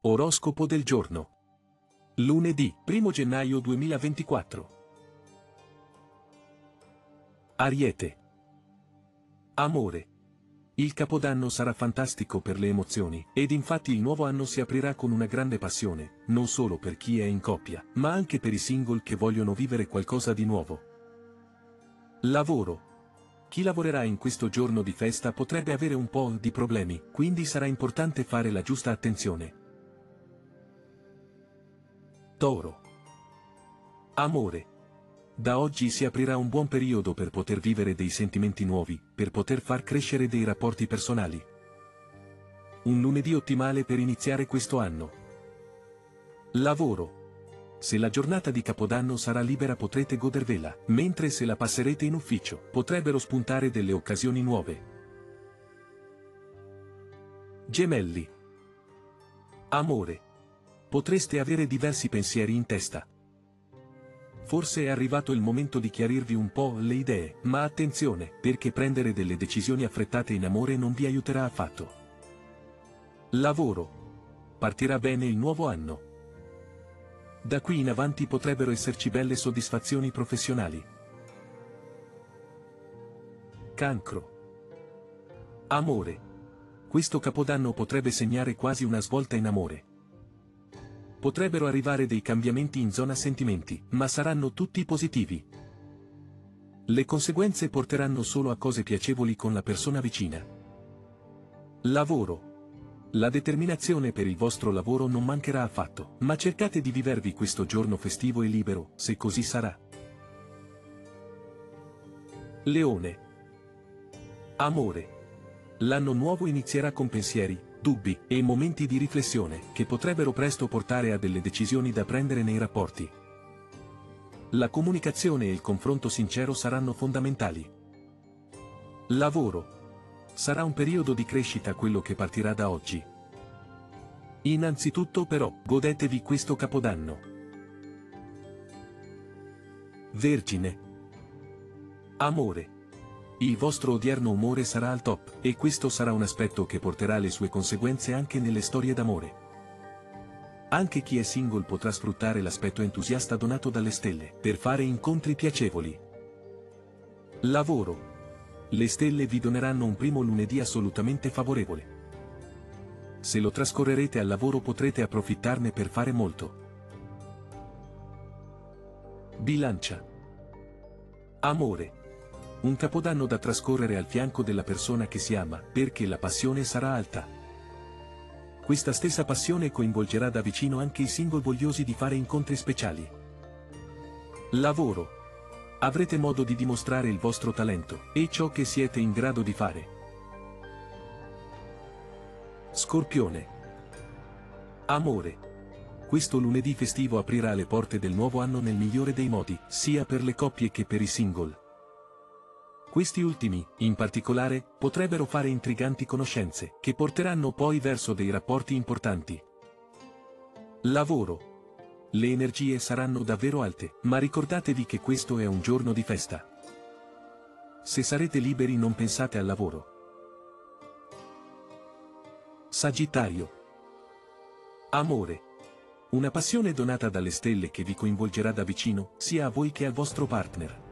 Oroscopo del giorno. Lunedì, 1 gennaio 2024. Ariete. Amore. Il capodanno sarà fantastico per le emozioni, ed infatti il nuovo anno si aprirà con una grande passione, non solo per chi è in coppia, ma anche per i single che vogliono vivere qualcosa di nuovo. Lavoro. Chi lavorerà in questo giorno di festa potrebbe avere un po' di problemi, quindi sarà importante fare la giusta attenzione. Toro. Amore. Da oggi si aprirà un buon periodo per poter vivere dei sentimenti nuovi, per poter far crescere dei rapporti personali. Un lunedì ottimale per iniziare questo anno. Lavoro. Se la giornata di Capodanno sarà libera potrete godervela, mentre se la passerete in ufficio, potrebbero spuntare delle occasioni nuove. Gemelli. Amore. Potreste avere diversi pensieri in testa. Forse è arrivato il momento di chiarirvi un po' le idee, ma attenzione, perché prendere delle decisioni affrettate in amore non vi aiuterà affatto. Lavoro. Partirà bene il nuovo anno. Da qui in avanti potrebbero esserci belle soddisfazioni professionali. Cancro. Amore. Questo capodanno potrebbe segnare quasi una svolta in amore. Potrebbero arrivare dei cambiamenti in zona sentimenti, ma saranno tutti positivi. Le conseguenze porteranno solo a cose piacevoli con la persona vicina. Lavoro. La determinazione per il vostro lavoro non mancherà affatto, ma cercate di vivervi questo giorno festivo e libero, se così sarà. Leone. Amore. L'anno nuovo inizierà con pensieri, dubbi e momenti di riflessione che potrebbero presto portare a delle decisioni da prendere nei rapporti. La comunicazione e il confronto sincero saranno fondamentali. Lavoro. Sarà un periodo di crescita quello che partirà da oggi. Innanzitutto però, godetevi questo capodanno. Vergine. Amore. Il vostro odierno umore sarà al top, e questo sarà un aspetto che porterà le sue conseguenze anche nelle storie d'amore. Anche chi è single potrà sfruttare l'aspetto entusiasta donato dalle stelle, per fare incontri piacevoli. Lavoro. Le stelle vi doneranno un primo lunedì assolutamente favorevole. Se lo trascorrerete al lavoro potrete approfittarne per fare molto. Bilancia. Amore. Un capodanno da trascorrere al fianco della persona che si ama, perché la passione sarà alta. Questa stessa passione coinvolgerà da vicino anche i single vogliosi di fare incontri speciali. Lavoro. Avrete modo di dimostrare il vostro talento, e ciò che siete in grado di fare. Scorpione. Amore. Questo lunedì festivo aprirà le porte del nuovo anno nel migliore dei modi, sia per le coppie che per i single. Questi ultimi, in particolare, potrebbero fare intriganti conoscenze, che porteranno poi verso dei rapporti importanti. Lavoro. Le energie saranno davvero alte, ma ricordatevi che questo è un giorno di festa. Se sarete liberi non pensate al lavoro. Sagittario. Amore. Una passione donata dalle stelle che vi coinvolgerà da vicino, sia a voi che al vostro partner.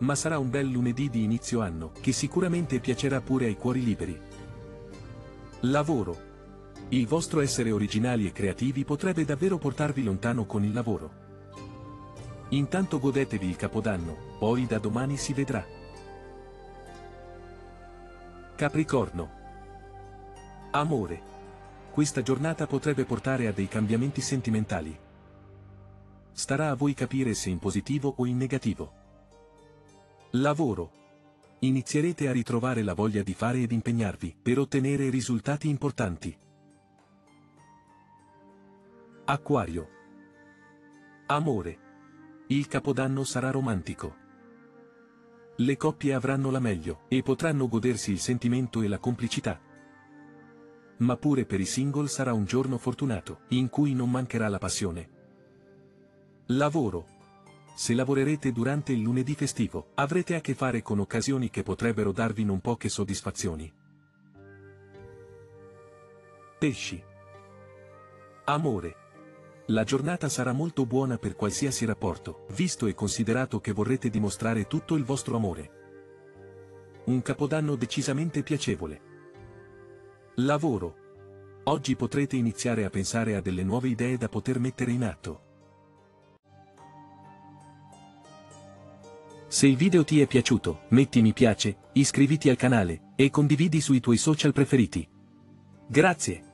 Ma sarà un bel lunedì di inizio anno, che sicuramente piacerà pure ai cuori liberi. Lavoro. Il vostro essere originali e creativi potrebbe davvero portarvi lontano con il lavoro. Intanto godetevi il capodanno, poi da domani si vedrà. Capricorno. Amore. Questa giornata potrebbe portare a dei cambiamenti sentimentali. Starà a voi capire se in positivo o in negativo. Lavoro. Inizierete a ritrovare la voglia di fare ed impegnarvi per ottenere risultati importanti. Acquario. Amore. Il capodanno sarà romantico. Le coppie avranno la meglio e potranno godersi il sentimento e la complicità. Ma pure per i single sarà un giorno fortunato, in cui non mancherà la passione. Lavoro. Se lavorerete durante il lunedì festivo, avrete a che fare con occasioni che potrebbero darvi non poche soddisfazioni. Pesci. Amore. La giornata sarà molto buona per qualsiasi rapporto, visto e considerato che vorrete dimostrare tutto il vostro amore. Un capodanno decisamente piacevole. Lavoro. Oggi potrete iniziare a pensare a delle nuove idee da poter mettere in atto. Se il video ti è piaciuto, metti mi piace, iscriviti al canale, e condividi sui tuoi social preferiti. Grazie!